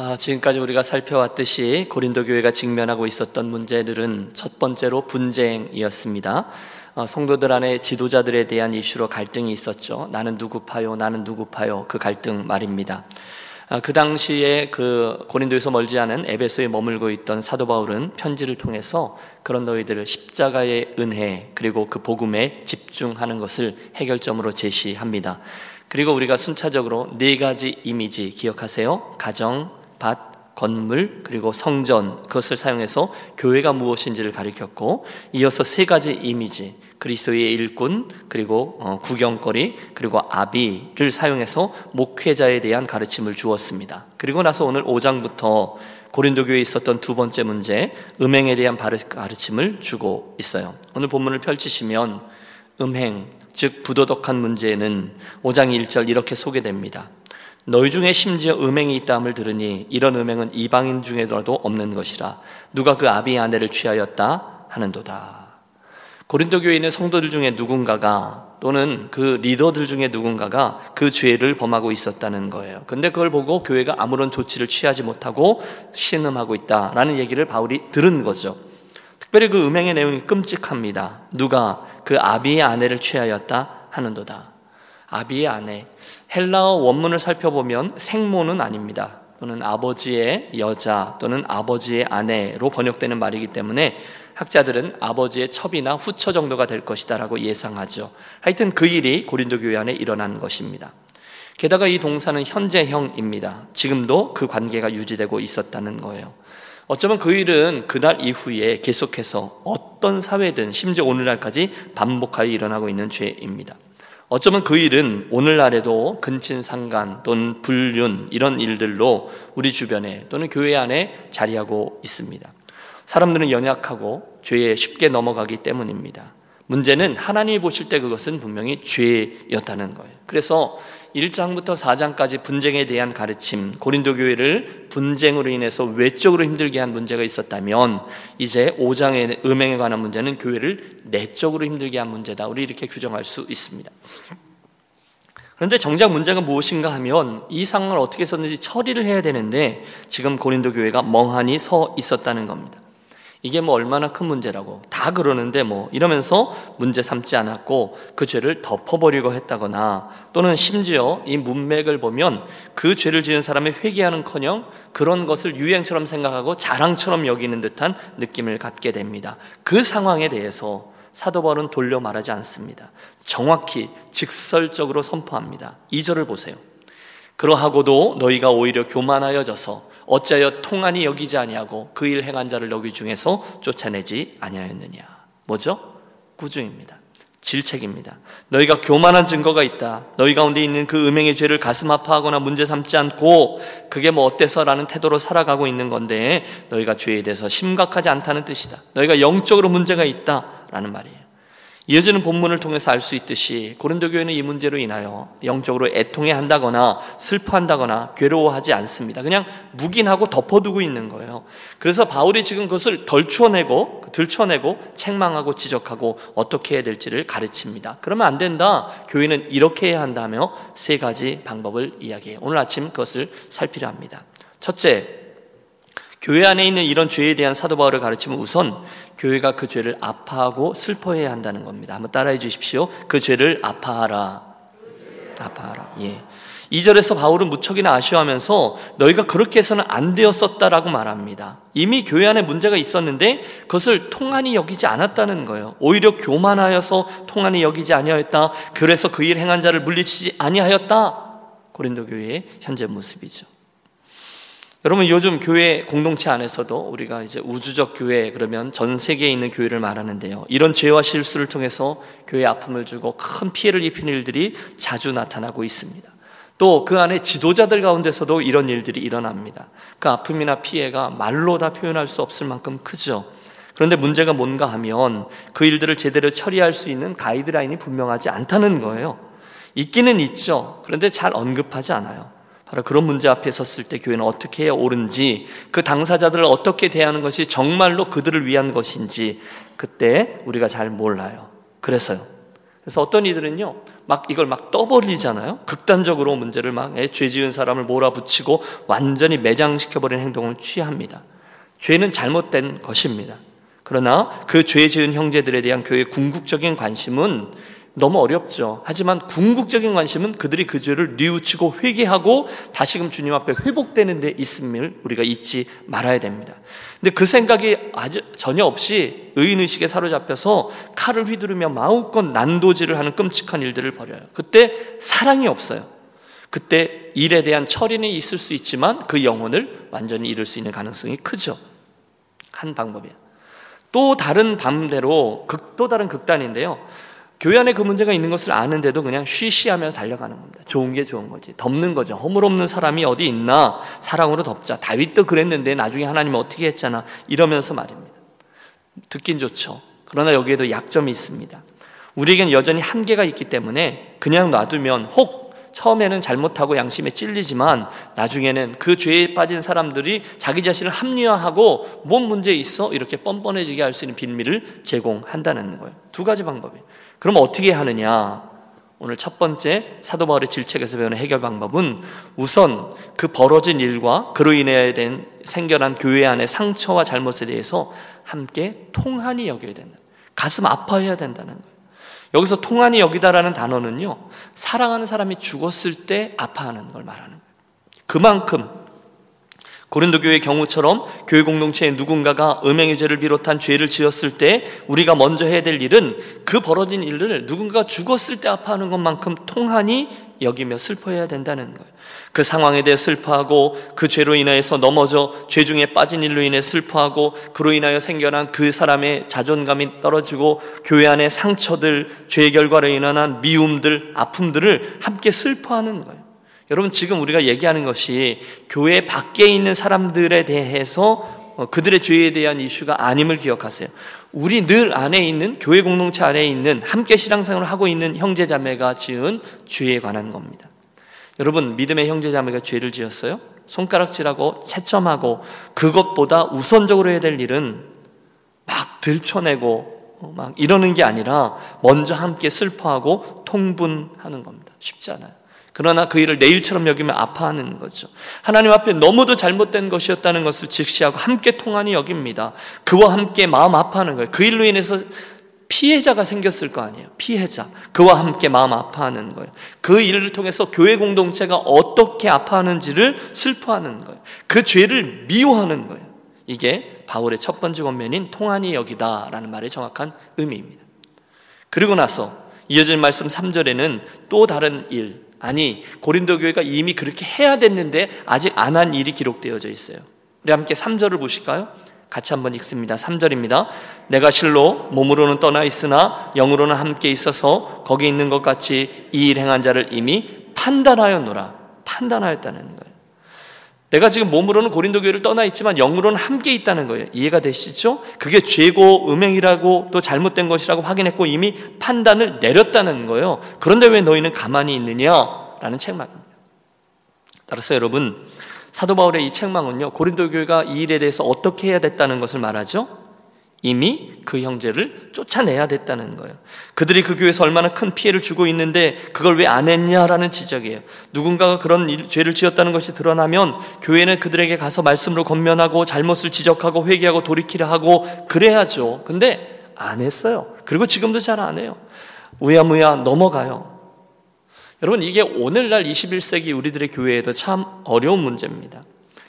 아, 지금까지 우리가 살펴왔듯이 고린도 교회가 직면하고 있었던 문제들은 첫 번째로 분쟁이었습니다. 어, 성도들 안에 지도자들에 대한 이슈로 갈등이 있었죠. 나는 누구 파요, 나는 누구 파요. 그 갈등 말입니다. 아, 그 당시에 그 고린도에서 멀지 않은 에베소에 머물고 있던 사도 바울은 편지를 통해서 그런 너희들을 십자가의 은혜 그리고 그 복음에 집중하는 것을 해결점으로 제시합니다. 그리고 우리가 순차적으로 네 가지 이미지 기억하세요. 가정, 밭, 건물, 그리고 성전 그것을 사용해서 교회가 무엇인지를 가리켰고 이어서 세 가지 이미지 그리스도의 일꾼 그리고 어, 구경거리 그리고 아비를 사용해서 목회자에 대한 가르침을 주었습니다. 그리고 나서 오늘 5장부터 고린도 교회에 있었던 두 번째 문제 음행에 대한 가르침을 주고 있어요. 오늘 본문을 펼치시면 음행 즉 부도덕한 문제는 5장 1절 이렇게 소개됩니다. 너희 중에 심지어 음행이 있다함을 들으니 이런 음행은 이방인 중에라도 없는 것이라 누가 그 아비의 아내를 취하였다 하는도다. 고린도 교회 있는 성도들 중에 누군가가 또는 그 리더들 중에 누군가가 그 죄를 범하고 있었다는 거예요. 근데 그걸 보고 교회가 아무런 조치를 취하지 못하고 신음하고 있다라는 얘기를 바울이 들은 거죠. 특별히 그 음행의 내용이 끔찍합니다. 누가 그 아비의 아내를 취하였다 하는도다. 아비의 아내. 헬라어 원문을 살펴보면 생모는 아닙니다. 또는 아버지의 여자 또는 아버지의 아내로 번역되는 말이기 때문에 학자들은 아버지의 첩이나 후처 정도가 될 것이다라고 예상하죠. 하여튼 그 일이 고린도 교회 안에 일어난 것입니다. 게다가 이 동사는 현재형입니다. 지금도 그 관계가 유지되고 있었다는 거예요. 어쩌면 그 일은 그날 이후에 계속해서 어떤 사회든 심지어 오늘날까지 반복하여 일어나고 있는 죄입니다. 어쩌면 그 일은 오늘날에도 근친상간 또는 불륜 이런 일들로 우리 주변에 또는 교회 안에 자리하고 있습니다. 사람들은 연약하고 죄에 쉽게 넘어가기 때문입니다. 문제는 하나님이 보실 때 그것은 분명히 죄였다는 거예요. 그래서 1장부터 4장까지 분쟁에 대한 가르침, 고린도 교회를 분쟁으로 인해서 외적으로 힘들게 한 문제가 있었다면 이제 5장의 음행에 관한 문제는 교회를 내적으로 힘들게 한 문제다. 우리 이렇게 규정할 수 있습니다. 그런데 정작 문제가 무엇인가 하면 이 상황을 어떻게 썼는지 처리를 해야 되는데 지금 고린도 교회가 멍하니 서 있었다는 겁니다. 이게 뭐 얼마나 큰 문제라고 다 그러는데 뭐 이러면서 문제 삼지 않았고 그 죄를 덮어버리고 했다거나 또는 심지어 이 문맥을 보면 그 죄를 지은 사람이 회개하는커녕 그런 것을 유행처럼 생각하고 자랑처럼 여기는 듯한 느낌을 갖게 됩니다. 그 상황에 대해서 사도 바울은 돌려 말하지 않습니다. 정확히 직설적으로 선포합니다. 2절을 보세요. 그러하고도 너희가 오히려 교만하여져서 어찌하여 통안이 여기지 아니하고 그 일 행한 자를 너희 중에서 쫓아내지 아니하였느냐. 뭐죠? 꾸중입니다. 질책입니다. 너희가 교만한 증거가 있다. 너희 가운데 있는 그 음행의 죄를 가슴 아파하거나 문제 삼지 않고 그게 뭐 어때서라는 태도로 살아가고 있는 건데 너희가 죄에 대해서 심각하지 않다는 뜻이다. 너희가 영적으로 문제가 있다라는 말이에요. 이어지는 본문을 통해서 알 수 있듯이 고린도 교회는 이 문제로 인하여 영적으로 애통해 한다거나 슬퍼한다거나 괴로워하지 않습니다. 그냥 묵인하고 덮어두고 있는 거예요. 그래서 바울이 지금 그것을 덜추어내고 들춰내고 책망하고 지적하고 어떻게 해야 될지를 가르칩니다. 그러면 안 된다. 교회는 이렇게 해야 한다며 세 가지 방법을 이야기해요. 오늘 아침 그것을 살피려 합니다. 첫째, 교회 안에 있는 이런 죄에 대한 사도 바울의 가르침은 우선 교회가 그 죄를 아파하고 슬퍼해야 한다는 겁니다. 한번 따라해 주십시오. 그 죄를 아파하라. 아파하라. 예. 2절에서 바울은 무척이나 아쉬워하면서 너희가 그렇게 해서는 안 되었었다라고 말합니다. 이미 교회 안에 문제가 있었는데 그것을 통한이 여기지 않았다는 거예요. 오히려 교만하여서 통한이 여기지 아니하였다. 그래서 그 일 행한 자를 물리치지 아니하였다. 고린도 교회의 현재 모습이죠. 여러분 요즘 교회 공동체 안에서도 우리가 이제 우주적 교회 그러면 전 세계에 있는 교회를 말하는데요. 이런 죄와 실수를 통해서 교회 아픔을 주고 큰 피해를 입히는 일들이 자주 나타나고 있습니다. 또 그 안에 지도자들 가운데서도 이런 일들이 일어납니다. 그 아픔이나 피해가 말로 다 표현할 수 없을 만큼 크죠. 그런데 문제가 뭔가 하면 그 일들을 제대로 처리할 수 있는 가이드라인이 분명하지 않다는 거예요. 있기는 있죠. 그런데 잘 언급하지 않아요. 바로 그런 문제 앞에 섰을 때 교회는 어떻게 해야 옳은지, 그 당사자들을 어떻게 대하는 것이 정말로 그들을 위한 것인지, 그때 우리가 잘 몰라요. 그래서요. 그래서 어떤 이들은요, 막 이걸 막 떠벌리잖아요. 극단적으로 문제를 막 죄 지은 사람을 몰아붙이고 완전히 매장시켜버리는 행동을 취합니다. 죄는 잘못된 것입니다. 그러나 그 죄 지은 형제들에 대한 교회의 궁극적인 관심은 너무 어렵죠. 하지만 궁극적인 관심은 그들이 그 죄를 뉘우치고 회개하고 다시금 주님 앞에 회복되는 데 있음을 우리가 잊지 말아야 됩니다. 근데 그 생각이 아주 전혀 없이 의인의식에 사로잡혀서 칼을 휘두르며 마음껏 난도질을 하는 끔찍한 일들을 벌여요. 그때 사랑이 없어요. 그때 일에 대한 처리는 있을 수 있지만 그 영혼을 완전히 잃을 수 있는 가능성이 크죠. 한 방법이에요. 또 다른 반대로 극, 또 다른 극단인데요. 교회 안에 그 문제가 있는 것을 아는데도 그냥 쉬쉬하며 달려가는 겁니다. 좋은 게 좋은 거지. 덮는 거죠. 허물 없는 사람이 어디 있나? 사랑으로 덮자. 다윗도 그랬는데 나중에 하나님 어떻게 했잖아. 이러면서 말입니다. 듣긴 좋죠. 그러나 여기에도 약점이 있습니다. 우리에겐 여전히 한계가 있기 때문에 그냥 놔두면 혹 처음에는 잘못하고 양심에 찔리지만 나중에는 그 죄에 빠진 사람들이 자기 자신을 합리화하고 뭔 문제 있어? 이렇게 뻔뻔해지게 할 수 있는 빌미를 제공한다는 거예요. 두 가지 방법이에요. 그럼 어떻게 하느냐? 오늘 첫 번째 사도 바울의 질책에서 배우는 해결 방법은 우선 그 벌어진 일과 그로 인해 된 생겨난 교회 안의 상처와 잘못에 대해서 함께 통한이 여겨야 된다. 가슴 아파해야 된다는 거예요. 여기서 통한이 여기다라는 단어는요, 사랑하는 사람이 죽었을 때 아파하는 걸 말하는 거예요. 그만큼 고린도 교회 경우처럼 교회 공동체에 누군가가 음행의 죄를 비롯한 죄를 지었을 때 우리가 먼저 해야 될 일은 그 벌어진 일을 누군가가 죽었을 때 아파하는 것만큼 통하니 여기며 슬퍼해야 된다는 거예요. 그 상황에 대해 슬퍼하고 그 죄로 인하여서 넘어져 죄 중에 빠진 일로 인해 슬퍼하고 그로 인하여 생겨난 그 사람의 자존감이 떨어지고 교회 안의 상처들, 죄 결과로 인한 미움들, 아픔들을 함께 슬퍼하는 거예요. 여러분 지금 우리가 얘기하는 것이 교회 밖에 있는 사람들에 대해서 어, 그들의 죄에 대한 이슈가 아님을 기억하세요. 우리 늘 안에 있는 교회 공동체 안에 있는 함께 신앙생활을 하고 있는 형제 자매가 지은 죄에 관한 겁니다. 여러분 믿음의 형제 자매가 죄를 지었어요? 손가락질하고 채점하고 그것보다 우선적으로 해야 될 일은 막 들춰내고 어, 막 이러는 게 아니라 먼저 함께 슬퍼하고 통분하는 겁니다. 쉽지 않아요. 그러나 그 일을 내 일처럼 여기면 아파하는 거죠. 하나님 앞에 너무도 잘못된 것이었다는 것을 직시하고 함께 통하니 여깁니다. 그와 함께 마음 아파하는 거예요. 그 일로 인해서 피해자가 생겼을 거 아니에요. 피해자. 그와 함께 마음 아파하는 거예요. 그 일을 통해서 교회 공동체가 어떻게 아파하는지를 슬퍼하는 거예요. 그 죄를 미워하는 거예요. 이게 바울의 첫 번째 권면인 통한이 여기다라는 말의 정확한 의미입니다. 그리고 나서 이어진 말씀 3절에는 또 다른 일, 아니 고린도 교회가 이미 그렇게 해야 됐는데 아직 안 한 일이 기록되어져 있어요. 우리 함께 3절을 보실까요? 같이 한번 읽습니다. 3절입니다. 내가 실로 몸으로는 떠나 있으나 영으로는 함께 있어서 거기 있는 것 같이 이 일 행한 자를 이미 판단하였노라. 판단하였다는 거예요. 내가 지금 몸으로는 고린도 교회를 떠나 있지만 영으로는 함께 있다는 거예요. 이해가 되시죠? 그게 죄고 음행이라고 또 잘못된 것이라고 확인했고 이미 판단을 내렸다는 거예요. 그런데 왜 너희는 가만히 있느냐라는 책망입니다. 따라서 여러분 사도 바울의 이 책망은요 고린도 교회가 이 일에 대해서 어떻게 해야 됐다는 것을 말하죠. 이미 그 형제를 쫓아내야 됐다는 거예요. 그들이 그 교회에서 얼마나 큰 피해를 주고 있는데 그걸 왜 안 했냐라는 지적이에요. 누군가가 그런 일, 죄를 지었다는 것이 드러나면 교회는 그들에게 가서 말씀으로 권면하고 잘못을 지적하고 회개하고 돌이키려 하고 그래야죠. 근데 안 했어요. 그리고 지금도 잘 안 해요. 우야무야 넘어가요. 여러분 이게 오늘날 21세기 우리들의 교회에도 참 어려운 문제입니다.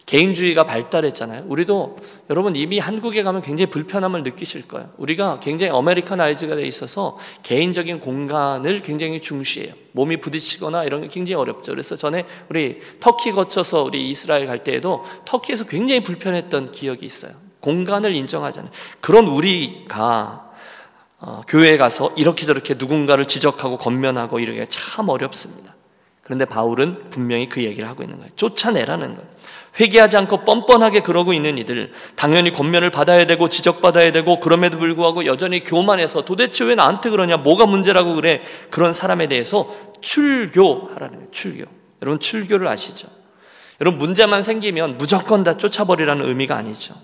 개인주의가 발달했잖아요. 우리도 여러분 이미 한국에 가면 굉장히 불편함을 느끼실 거예요. 우리가 굉장히 아메리카나이즈가 돼 있어서 개인적인 공간을 굉장히 중시해요. 몸이 부딪히거나 이런 게 굉장히 어렵죠. 그래서 전에 우리 터키 거쳐서 우리 이스라엘 갈 때에도 터키에서 굉장히 불편했던 기억이 있어요. 공간을 인정하잖아요. 그런 우리가 어, 교회에 가서 이렇게 저렇게 누군가를 지적하고 건면하고 이러기가 참 어렵습니다. 그런데 바울은 분명히 그 얘기를 하고 있는 거예요. 쫓아내라는 거예요. 회개하지 않고 뻔뻔하게 그러고 있는 이들 당연히 권면을 받아야 되고 지적받아야 되고 그럼에도 불구하고 여전히 교만해서 도대체 왜 나한테 그러냐 뭐가 문제라고 그래 그런 사람에 대해서 출교하라는 거예요 출교. 여러분 출교를 아시죠? 여러분 문제만 생기면 무조건 다 쫓아버리라는 의미가 아니죠.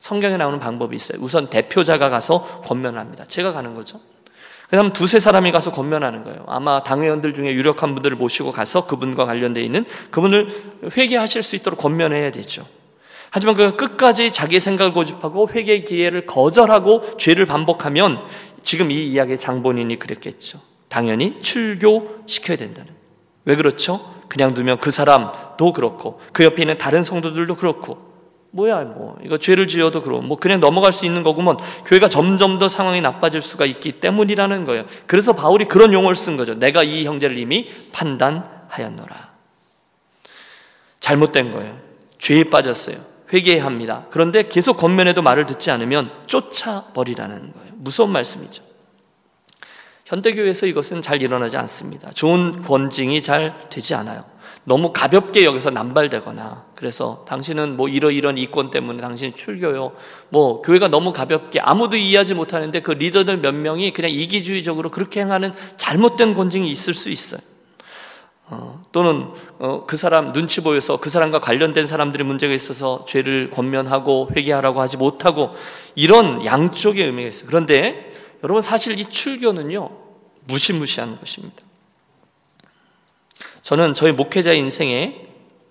성경에 나오는 방법이 있어요. 우선 대표자가 가서 권면합니다. 제가 가는 거죠 그다음 두세 사람이 가서 권면하는 거예요. 아마 당회원들 중에 유력한 분들을 모시고 가서 그분과 관련되어 있는 그분을 회개하실 수 있도록 권면해야 되죠. 하지만 그 끝까지 자기 생각을 고집하고 회개 기회를 거절하고 죄를 반복하면 지금 이 이야기의 장본인이 그랬겠죠. 당연히 출교시켜야 된다는. 왜 그렇죠? 그냥 두면 그 사람도 그렇고 그 옆에 있는 다른 성도들도 그렇고 뭐야 뭐 이거 죄를 지어도 그럼 뭐 그냥 넘어갈 수 있는 거구먼 교회가 점점 더 상황이 나빠질 수가 있기 때문이라는 거예요. 그래서 바울이 그런 용어를 쓴 거죠. 내가 이 형제를 이미 판단하였노라. 잘못된 거예요. 죄에 빠졌어요. 회개해야 합니다. 그런데 계속 겉면에도 말을 듣지 않으면 쫓아버리라는 거예요. 무서운 말씀이죠. 현대교회에서 이것은 잘 일어나지 않습니다. 좋은 권징이 잘 되지 않아요. 너무 가볍게 여기서 남발되거나 그래서 당신은 뭐 이러이런 이권 때문에 당신이 출교요. 뭐 교회가 너무 가볍게 아무도 이해하지 못하는데 그 리더들 몇 명이 그냥 이기주의적으로 그렇게 행하는 잘못된 권징이 있을 수 있어요. 어, 또는 어, 그 사람 눈치 보여서 그 사람과 관련된 사람들이 문제가 있어서 죄를 권면하고 회개하라고 하지 못하고 이런 양쪽의 의미가 있어요. 그런데 여러분 사실 이 출교는요 무시무시한 것입니다. 저는 저희 목회자 인생에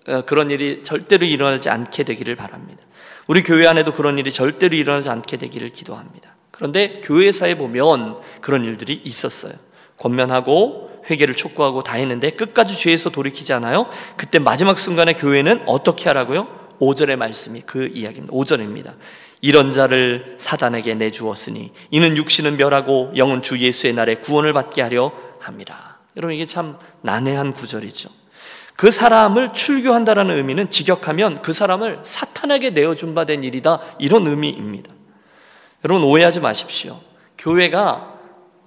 어, 그런 일이 절대로 일어나지 않게 되기를 바랍니다. 우리 교회 안에도 그런 일이 절대로 일어나지 않게 되기를 기도합니다. 그런데 교회사에 보면 그런 일들이 있었어요. 권면하고 회개를 촉구하고 다 했는데 끝까지 죄에서 돌이키지 않아요. 그때 마지막 순간에 교회는 어떻게 하라고요? 5절의 말씀이 그 이야기입니다. 5절입니다. 이런 자를 사단에게 내주었으니 이는 육신은 멸하고 영은 주 예수의 날에 구원을 받게 하려 합니다. 여러분 이게 참 난해한 구절이죠. 그 사람을 출교한다라는 의미는 직역하면 그 사람을 사탄에게 내어준 바 된 일이다 이런 의미입니다. 여러분 오해하지 마십시오. 교회가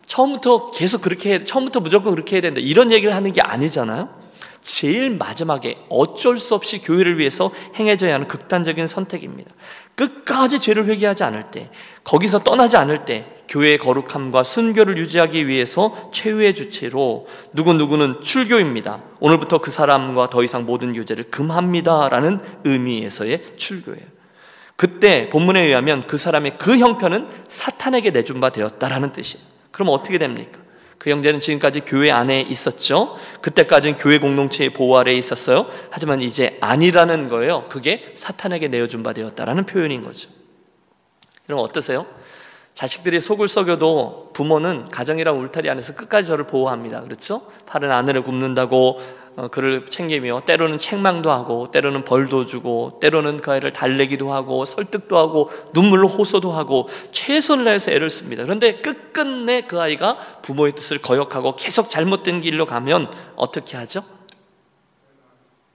처음부터 계속 그렇게 해, 처음부터 무조건 그렇게 해야 된다 이런 얘기를 하는 게 아니잖아요. 제일 마지막에 어쩔 수 없이 교회를 위해서 행해져야 하는 극단적인 선택입니다. 끝까지 죄를 회개하지 않을 때, 거기서 떠나지 않을 때, 교회의 거룩함과 순교를 유지하기 위해서 최후의 주체로 누구누구는 출교입니다. 오늘부터 그 사람과 더 이상 모든 교제를 금합니다. 라는 의미에서의 출교예요. 그때 본문에 의하면 그 사람의 그 형편은 사탄에게 내준 바 되었다라는 뜻이에요. 그럼 어떻게 됩니까? 그 형제는 지금까지 교회 안에 있었죠. 그때까지는 교회 공동체의 보호 아래에 있었어요. 하지만 이제 아니라는 거예요. 그게 사탄에게 내어준 바 되었다라는 표현인 거죠. 여러분 어떠세요? 자식들이 속을 썩여도 부모는 가정이랑 울타리 안에서 끝까지 저를 보호합니다. 그렇죠? 팔은 아내를 굽는다고 어, 그를 챙기며 때로는 책망도 하고 때로는 벌도 주고 때로는 그 아이를 달래기도 하고 설득도 하고 눈물로 호소도 하고 최선을 다해서 애를 씁니다. 그런데 끝끝내 그 아이가 부모의 뜻을 거역하고 계속 잘못된 길로 가면 어떻게 하죠?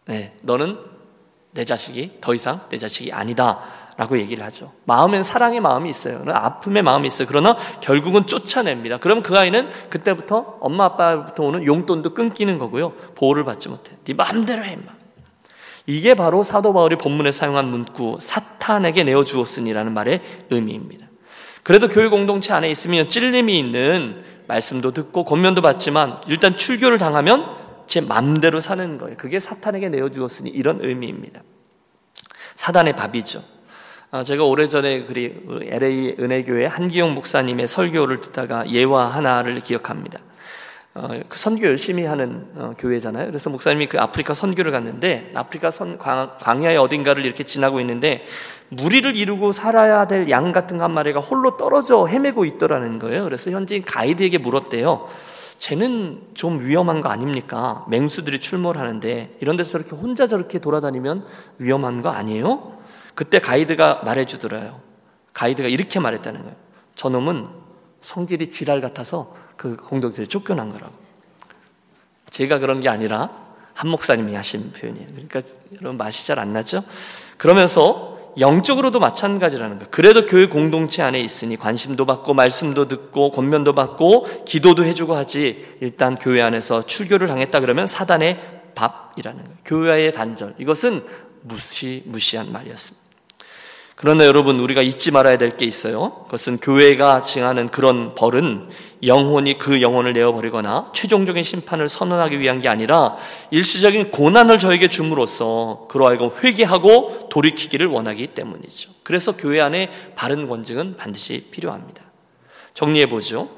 네, 너는 내 자식이 더 이상 내 자식이 아니다. 라고 얘기를 하죠. 마음엔 사랑의 마음이 있어요. 아픔의 마음이 있어요. 그러나 결국은 쫓아냅니다. 그럼 그 아이는 그때부터 엄마 아빠부터 오는 용돈도 끊기는 거고요. 보호를 받지 못해. 네 마음대로 해, 임마. 이게 바로 사도 바울이 본문에 사용한 문구 사탄에게 내어 주었으니라는 말의 의미입니다. 그래도 교회 공동체 안에 있으면 찔림이 있는 말씀도 듣고 권면도 받지만 일단 출교를 당하면 제 마음대로 사는 거예요. 그게 사탄에게 내어 주었으니 이런 의미입니다. 사단의 밥이죠. 아, 제가 오래전에 그리 LA 은혜교회 한기용 목사님의 설교를 듣다가 예화 하나를 기억합니다. 어, 그 선교 열심히 하는 어, 교회잖아요. 그래서 목사님이 그 아프리카 선교를 갔는데 아프리카 선 광, 광야의 어딘가를 이렇게 지나고 있는데 무리를 이루고 살아야 될 양 같은 한 마리가 홀로 떨어져 헤매고 있더라는 거예요. 그래서 현지인 가이드에게 물었대요. 쟤는 좀 위험한 거 아닙니까? 맹수들이 출몰하는데 이런 데서 저렇게 혼자 저렇게 돌아다니면 위험한 거 아니에요? 그때 가이드가 말해주더래요. 가이드가 이렇게 말했다는 거예요. 저놈은 성질이 지랄 같아서 그 공동체에 쫓겨난 거라고. 제가 그런 게 아니라 한 목사님이 하신 표현이에요. 그러니까 여러분 맛이 잘 안 나죠? 그러면서 영적으로도 마찬가지라는 거예요. 그래도 교회 공동체 안에 있으니 관심도 받고 말씀도 듣고 권면도 받고 기도도 해주고 하지 일단 교회 안에서 출교를 당했다 그러면 사단의 밥이라는 거예요. 교회의 단절. 이것은 무시 무시한 말이었습니다. 그러나 여러분 우리가 잊지 말아야 될 게 있어요. 그것은 교회가 징하는 그런 벌은 영혼이 그 영혼을 내어버리거나 최종적인 심판을 선언하기 위한 게 아니라 일시적인 고난을 저에게 줌으로써 그로 하여금 회개하고 돌이키기를 원하기 때문이죠. 그래서 교회 안에 바른 권징은 반드시 필요합니다. 정리해 보죠.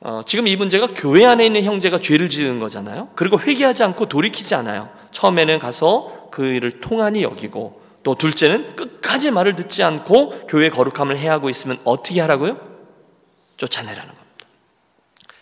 어, 지금 이 문제가 교회 안에 있는 형제가 죄를 지은 거잖아요. 그리고 회개하지 않고 돌이키지 않아요. 처음에는 가서 그 일을 통한이 여기고 또 둘째는 끝까지 말을 듣지 않고 교회 거룩함을 해하고 있으면 어떻게 하라고요? 쫓아내라는 겁니다.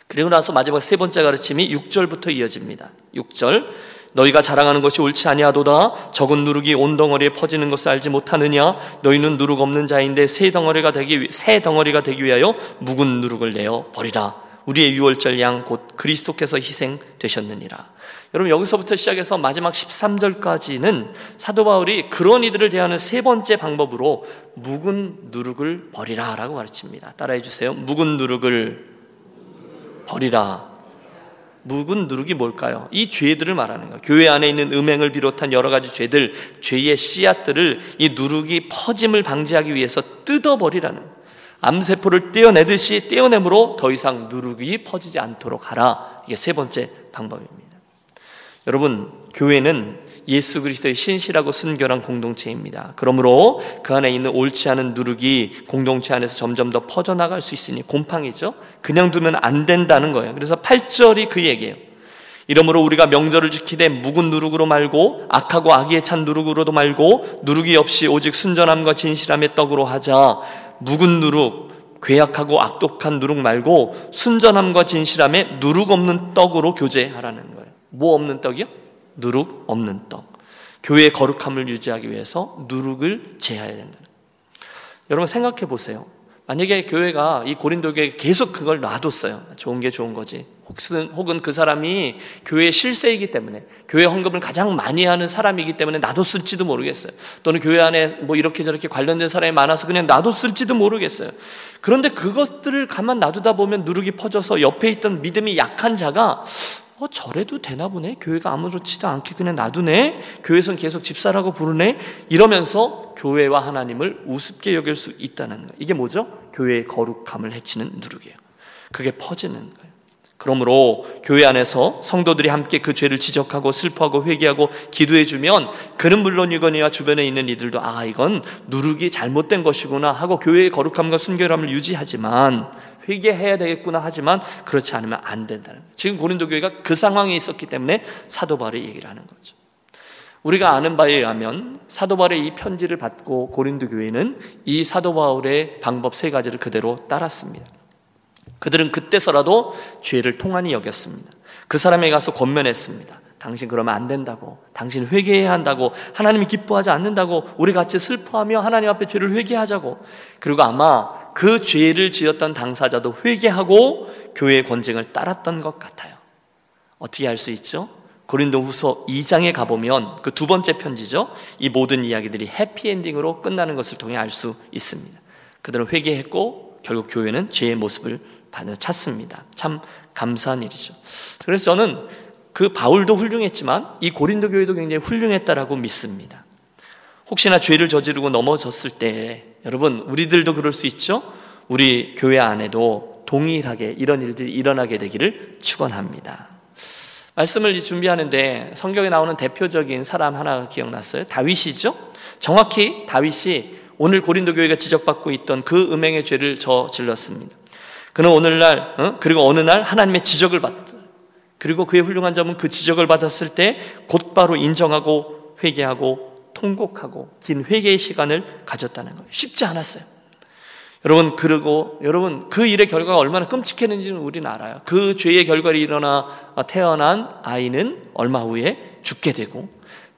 그리고 나서 마지막 세 번째 가르침이 6절부터 이어집니다. 6절 너희가 자랑하는 것이 옳지 아니하도다 적은 누룩이 온 덩어리에 퍼지는 것을 알지 못하느냐 너희는 누룩 없는 자인데 새 덩어리가 되기 새 덩어리가 되기 위하여 묵은 누룩을 내어 버리라 우리의 유월절 양 곧 그리스도께서 희생되셨느니라 여러분 여기서부터 시작해서 마지막 13절까지는 사도 바울이 그런 이들을 대하는 세 번째 방법으로 묵은 누룩을 버리라라고 가르칩니다 따라해 주세요 묵은 누룩을 버리라 묵은 누룩이 뭘까요? 이 죄들을 말하는 거예요. 교회 안에 있는 음행을 비롯한 여러 가지 죄들, 죄의 씨앗들을 이 누룩이 퍼짐을 방지하기 위해서 뜯어버리라는 암세포를 떼어내듯이 떼어내므로 더 이상 누룩이 퍼지지 않도록 하라. 이게 세 번째 방법입니다. 여러분, 교회는 예수 그리스도의 신실하고 순결한 공동체입니다. 그러므로 그 안에 있는 옳지 않은 누룩이 공동체 안에서 점점 더 퍼져나갈 수 있으니 곰팡이죠. 그냥 두면 안 된다는 거예요. 그래서 8절이 그 얘기예요. 이러므로 우리가 명절을 지키되 묵은 누룩으로 말고 악하고 악의에 찬 누룩으로도 말고 누룩이 없이 오직 순전함과 진실함의 떡으로 하자. 묵은 누룩, 괴악하고 악독한 누룩 말고 순전함과 진실함의 누룩 없는 떡으로 교제하라는 거예요. 뭐 없는 떡이요? 누룩 없는 떡. 교회의 거룩함을 유지하기 위해서 누룩을 제해야 된다는. 여러분 생각해 보세요. 만약에 교회가 이 고린도 교회 계속 그걸 놔뒀어요. 좋은 게 좋은 거지. 혹은, 혹은 그 사람이 교회 실세이기 때문에 교회 헌금을 가장 많이 하는 사람이기 때문에 놔뒀을지도 모르겠어요. 또는 교회 안에 뭐 이렇게 저렇게 관련된 사람이 많아서 그냥 놔뒀을지도 모르겠어요. 그런데 그것들을 가만 놔두다 보면 누룩이 퍼져서 옆에 있던 믿음이 약한 자가 어, 저래도 되나 보네? 교회가 아무렇지도 않게 그냥 놔두네? 교회에선 계속 집사라고 부르네? 이러면서 교회와 하나님을 우습게 여길 수 있다는 거예요. 이게 뭐죠? 교회의 거룩함을 해치는 누룩이에요. 그게 퍼지는 거예요. 그러므로 교회 안에서 성도들이 함께 그 죄를 지적하고 슬퍼하고 회개하고 기도해 주면 그는 물론이거니와 주변에 있는 이들도 아 이건 누룩이 잘못된 것이구나 하고 교회의 거룩함과 순결함을 유지하지만 회개해야 되겠구나 하지만 그렇지 않으면 안 된다는 거예요. 지금 고린도 교회가 그 상황에 있었기 때문에 사도 바울이 얘기를 하는 거죠. 우리가 아는 바에 의하면 사도 바울의 이 편지를 받고 고린도 교회는 이 사도 바울의 방법 세 가지를 그대로 따랐습니다. 그들은 그때서라도 죄를 통한이 여겼습니다. 그 사람에 가서 권면했습니다. 당신 그러면 안 된다고. 당신 회개해야 한다고. 하나님이 기뻐하지 않는다고. 우리 같이 슬퍼하며 하나님 앞에 죄를 회개하자고. 그리고 아마 그 죄를 지었던 당사자도 회개하고 교회의 권쟁을 따랐던 것 같아요. 어떻게 할수 있죠? 고린도 후서 2장에 가보면 그 두 번째 편지죠. 이 모든 이야기들이 해피엔딩으로 끝나는 것을 통해 알 수 있습니다. 그들은 회개했고 결국 교회는 죄의 모습을 찾습니다. 참 감사한 일이죠. 그래서 저는 그 바울도 훌륭했지만 이 고린도 교회도 굉장히 훌륭했다라고 믿습니다. 혹시나 죄를 저지르고 넘어졌을 때 여러분 우리들도 그럴 수 있죠? 우리 교회 안에도 동일하게 이런 일들이 일어나게 되기를 축원합니다. 말씀을 준비하는데 성경에 나오는 대표적인 사람 하나 기억났어요. 다윗이죠. 정확히 다윗이 오늘 고린도 교회가 지적받고 있던 그 음행의 죄를 저질렀습니다. 그는 오늘날 어? 그리고 어느 날 하나님의 지적을 받 그리고 그의 훌륭한 점은 그 지적을 받았을 때 곧바로 인정하고 회개하고 통곡하고 긴 회개의 시간을 가졌다는 거예요. 쉽지 않았어요. 여러분 그리고 여러분 그 일의 결과가 얼마나 끔찍했는지는 우리는 알아요. 그 죄의 결과를 일어나 태어난 아이는 얼마 후에 죽게 되고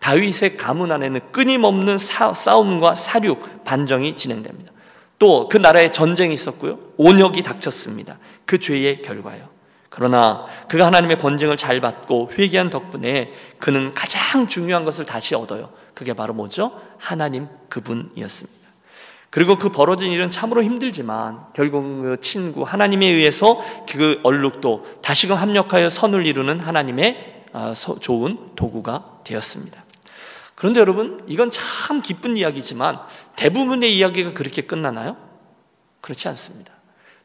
다윗의 가문 안에는 끊임없는 사, 싸움과 사륙 반정이 진행됩니다. 또 그 나라에 전쟁이 있었고요. 온역이 닥쳤습니다. 그 죄의 결과요. 그러나 그가 하나님의 권징을 잘 받고 회개한 덕분에 그는 가장 중요한 것을 다시 얻어요. 그게 바로 뭐죠? 하나님 그분이었습니다. 그리고 그 벌어진 일은 참으로 힘들지만 결국 그 친구 하나님에 의해서 그 얼룩도 다시금 합력하여 선을 이루는 하나님의 아, 좋은 도구가 되었습니다. 그런데 여러분, 이건 참 기쁜 이야기지만 대부분의 이야기가 그렇게 끝나나요? 그렇지 않습니다.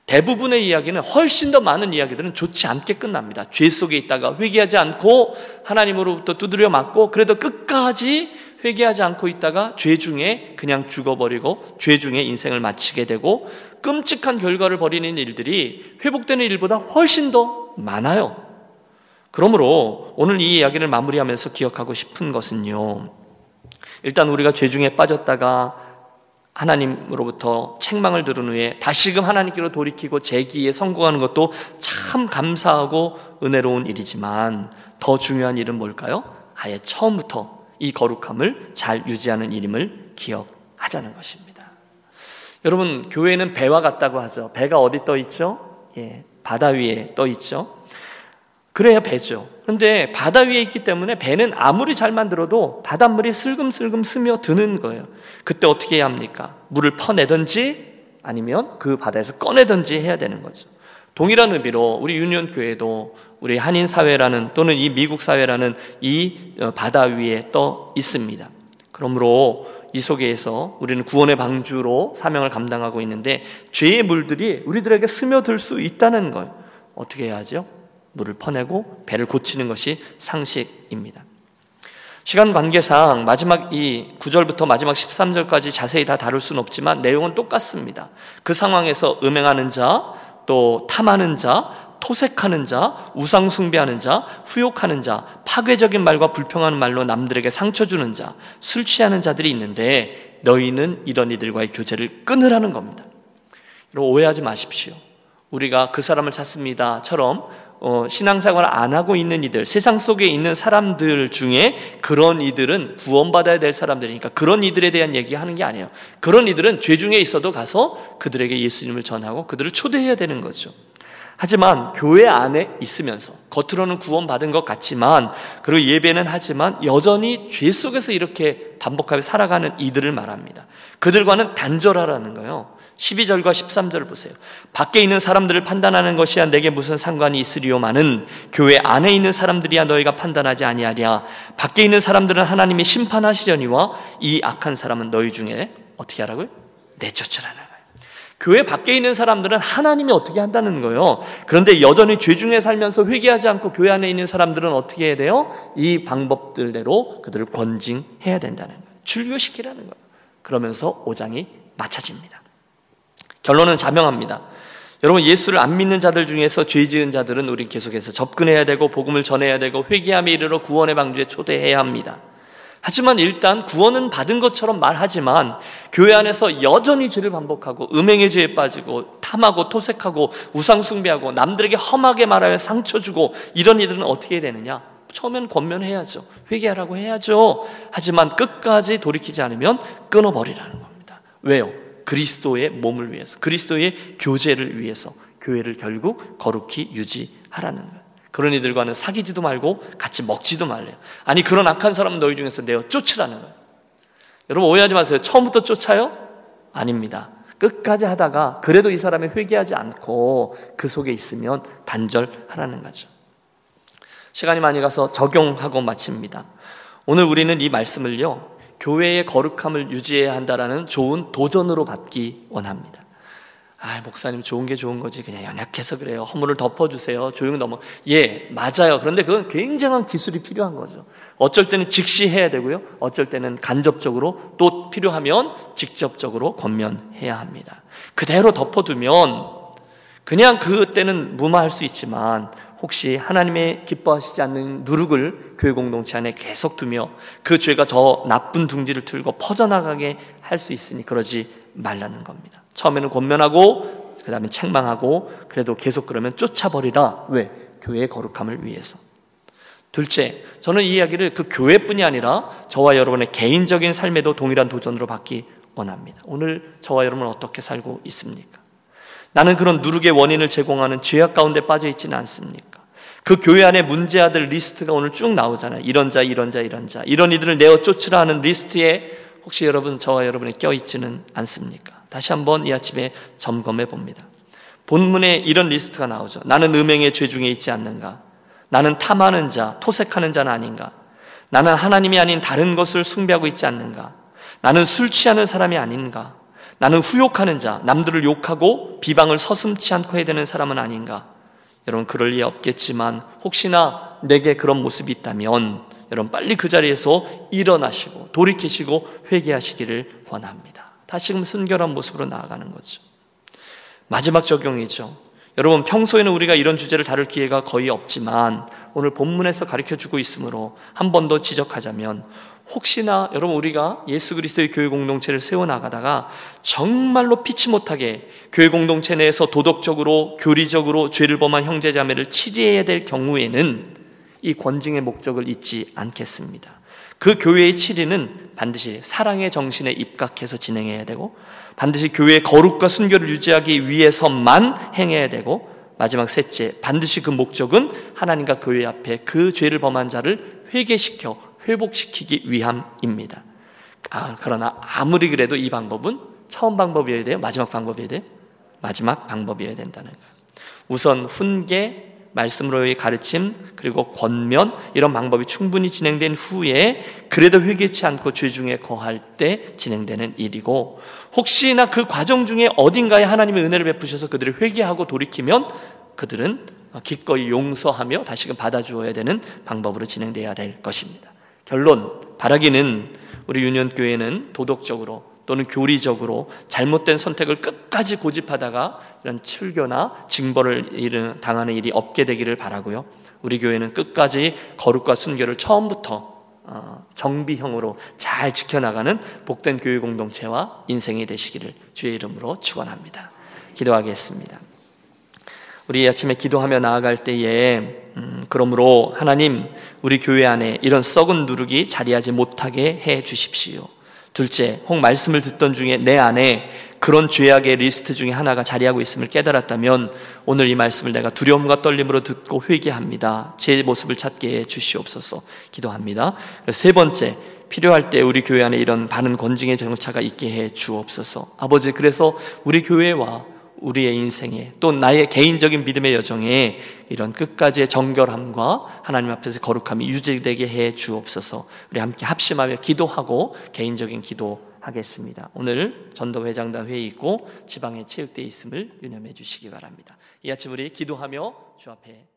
대부분의 이야기는 훨씬 더 많은 이야기들은 좋지 않게 끝납니다. 죄 속에 있다가 회개하지 않고 하나님으로부터 두드려 맞고 그래도 끝까지 회개하지 않고 있다가 죄 중에 그냥 죽어버리고 죄 중에 인생을 마치게 되고 끔찍한 결과를 벌이는 일들이 회복되는 일보다 훨씬 더 많아요. 그러므로 오늘 이 이야기를 마무리하면서 기억하고 싶은 것은요. 일단 우리가 죄 중에 빠졌다가 하나님으로부터 책망을 들은 후에 다시금 하나님께로 돌이키고 재기에 성공하는 것도 참 감사하고 은혜로운 일이지만 더 중요한 일은 뭘까요? 아예 처음부터 이 거룩함을 잘 유지하는 일임을 기억하자는 것입니다. 여러분, 교회는 배와 같다고 하죠. 배가 어디 떠 있죠? 예, 바다 위에 떠 있죠. 그래야 배죠. 그런데 바다 위에 있기 때문에 배는 아무리 잘 만들어도 바닷물이 슬금슬금 스며드는 거예요. 그때 어떻게 해야 합니까? 물을 퍼내든지 아니면 그 바다에서 꺼내든지 해야 되는 거죠. 동일한 의미로 우리 유니온 교회도 우리 한인 사회라는 또는 이 미국 사회라는 이 어, 바다 위에 떠 있습니다. 그러므로 이 속에서 우리는 구원의 방주로 사명을 감당하고 있는데 죄의 물들이 우리들에게 스며들 수 있다는 걸 어떻게 해야죠? 물을 퍼내고 배를 고치는 것이 상식입니다. 시간 관계상 마지막 이 9절부터 마지막 13절까지 자세히 다 다룰 수는 없지만 내용은 똑같습니다. 그 상황에서 음행하는 자, 또 탐하는 자, 토색하는 자, 우상 숭배하는 자, 후욕하는 자, 파괴적인 말과 불평하는 말로 남들에게 상처 주는 자, 술 취하는 자들이 있는데 너희는 이런 이들과의 교제를 끊으라는 겁니다. 오해하지 마십시오. 우리가 그 사람을 찾습니다처럼 어, 신앙생활 안 하고 있는 이들, 세상 속에 있는 사람들 중에 그런 이들은 구원받아야 될 사람들이니까 그런 이들에 대한 얘기하는 게 아니에요. 그런 이들은 죄 중에 있어도 가서 그들에게 예수님을 전하고 그들을 초대해야 되는 거죠. 하지만 교회 안에 있으면서 겉으로는 구원받은 것 같지만 그리고 예배는 하지만 여전히 죄 속에서 이렇게 반복하며 살아가는 이들을 말합니다. 그들과는 단절하라는 거예요. 12절과 13절을 보세요. 밖에 있는 사람들을 판단하는 것이야 내게 무슨 상관이 있으리요마는 교회 안에 있는 사람들이야 너희가 판단하지 아니하랴. 밖에 있는 사람들은 하나님이 심판하시려니와 이 악한 사람은 너희 중에 어떻게 하라고요? 내쫓으라는. 교회 밖에 있는 사람들은 하나님이 어떻게 한다는 거예요. 그런데 여전히 죄 중에 살면서 회개하지 않고 교회 안에 있는 사람들은 어떻게 해야 돼요? 이 방법들대로 그들을 권징해야 된다는 거예요. 출교시키라는 거예요. 그러면서 5장이 맞춰집니다. 결론은 자명합니다. 여러분 예수를 안 믿는 자들 중에서 죄 지은 자들은 우리 계속해서 접근해야 되고 복음을 전해야 되고 회개함에 이르러 구원의 방주에 초대해야 합니다. 하지만 일단 구원은 받은 것처럼 말하지만 교회 안에서 여전히 죄를 반복하고 음행의 죄에 빠지고 탐하고 토색하고 우상 숭배하고 남들에게 험하게 말하여 상처 주고 이런 이들은 어떻게 되느냐? 처음엔 권면해야죠. 회개하라고 해야죠. 하지만 끝까지 돌이키지 않으면 끊어버리라는 겁니다. 왜요? 그리스도의 몸을 위해서, 그리스도의 교제를 위해서 교회를 결국 거룩히 유지하라는 거예요. 그런 이들과는 사귀지도 말고 같이 먹지도 말래요. 아니 그런 악한 사람은 너희 중에서 내어 쫓으라는 거예요. 여러분 오해하지 마세요. 처음부터 쫓아요? 아닙니다. 끝까지 하다가 그래도 이 사람이 회개하지 않고 그 속에 있으면 단절하라는 거죠. 시간이 많이 가서 적용하고 마칩니다. 오늘 우리는 이 말씀을요. 교회의 거룩함을 유지해야 한다라는 좋은 도전으로 받기 원합니다. 아, 목사님 좋은 게 좋은 거지. 그냥 연약해서 그래요. 허물을 덮어주세요. 조용히 넘어. 예, 맞아요. 그런데 그건 굉장한 기술이 필요한 거죠. 어쩔 때는 즉시 해야 되고요. 어쩔 때는 간접적으로 또 필요하면 직접적으로 권면해야 합니다. 그대로 덮어두면 그냥 그때는 무마할 수 있지만 혹시 하나님의 기뻐하시지 않는 누룩을 교회 공동체 안에 계속 두며 그 죄가 더 나쁜 둥지를 틀고 퍼져나가게 할 수 있으니 그러지 말라는 겁니다. 처음에는 권면하고 그 다음에 책망하고 그래도 계속 그러면 쫓아버리라. 왜? 교회의 거룩함을 위해서. 둘째, 저는 이 이야기를 그 교회뿐이 아니라 저와 여러분의 개인적인 삶에도 동일한 도전으로 받기 원합니다. 오늘 저와 여러분은 어떻게 살고 있습니까? 나는 그런 누룩의 원인을 제공하는 죄악 가운데 빠져 있지는 않습니까? 그 교회 안에 문제아들 리스트가 오늘 쭉 나오잖아요. 이런 자, 이런 자, 이런 자. 이런 이들을 내어 쫓으라 하는 리스트에 혹시 여러분, 저와 여러분이 껴있지는 않습니까? 다시 한번 이 아침에 점검해 봅니다. 본문에 이런 리스트가 나오죠. 나는 음행의 죄 중에 있지 않는가? 나는 탐하는 자, 토색하는 자는 아닌가? 나는 하나님이 아닌 다른 것을 숭배하고 있지 않는가? 나는 술 취하는 사람이 아닌가? 나는 후욕하는 자, 남들을 욕하고 비방을 서슴치 않고 해야 되는 사람은 아닌가? 여러분, 그럴 리 없겠지만, 혹시나 내게 그런 모습이 있다면, 여러분 빨리 그 자리에서 일어나시고 돌이키시고 회개하시기를 권합니다. 다시금 순결한 모습으로 나아가는 거죠. 마지막 적용이죠. 여러분 평소에는 우리가 이런 주제를 다룰 기회가 거의 없지만 오늘 본문에서 가르쳐 주고 있으므로 한 번 더 지적하자면 혹시나 여러분 우리가 예수 그리스도의 교회 공동체를 세워 나가다가 정말로 피치 못하게 교회 공동체 내에서 도덕적으로 교리적으로 죄를 범한 형제 자매를 치리해야 될 경우에는 이 권징의 목적을 잊지 않겠습니다. 그 교회의 치리는 반드시 사랑의 정신에 입각해서 진행해야 되고 반드시 교회의 거룩과 순결을 유지하기 위해서만 행해야 되고 마지막 셋째 반드시 그 목적은 하나님과 교회 앞에 그 죄를 범한 자를 회개시켜 회복시키기 위함입니다. 아, 그러나 아무리 그래도 이 방법은 처음 방법이어야 돼요? 마지막 방법이어야 돼요? 마지막 방법이어야 된다는 거예요. 우선 훈계, 말씀으로의 가르침, 그리고 권면 이런 방법이 충분히 진행된 후에 그래도 회개치 않고 죄 중에 거할 때 진행되는 일이고 혹시나 그 과정 중에 어딘가에 하나님의 은혜를 베푸셔서 그들을 회개하고 돌이키면 그들은 기꺼이 용서하며 다시금 받아주어야 되는 방법으로 진행되어야 될 것입니다. 결론 바라기는 우리 유년교회는 도덕적으로 또는 교리적으로 잘못된 선택을 끝까지 고집하다가 이런 출교나 징벌을 당하는 일이 없게 되기를 바라고요. 우리 교회는 끝까지 거룩과 순결을 처음부터 어, 정비형으로 잘 지켜나가는 복된 교회 공동체와 인생이 되시기를 주의 이름으로 축원합니다. 기도하겠습니다. 우리 아침에 기도하며 나아갈 때에 음, 그러므로 하나님 우리 교회 안에 이런 썩은 누룩이 자리하지 못하게 해 주십시오. 둘째, 혹 말씀을 듣던 중에 내 안에 그런 죄악의 리스트 중에 하나가 자리하고 있음을 깨달았다면 오늘 이 말씀을 내가 두려움과 떨림으로 듣고 회개합니다. 제 모습을 찾게 해 주시옵소서 기도합니다. 세 번째, 필요할 때 우리 교회 안에 이런 바른 권징의 정차가 있게 해 주옵소서. 아버지, 그래서 우리 교회와 우리의 인생에 또 나의 개인적인 믿음의 여정에 이런 끝까지의 정결함과 하나님 앞에서 거룩함이 유지되게 해 주옵소서. 우리 함께 합심하며 기도하고 개인적인 기도하겠습니다. 오늘 전도 회장단 회의 있고 지방에 체육대 있음을 유념해 주시기 바랍니다. 이 아침 우리 기도하며 주 앞에 나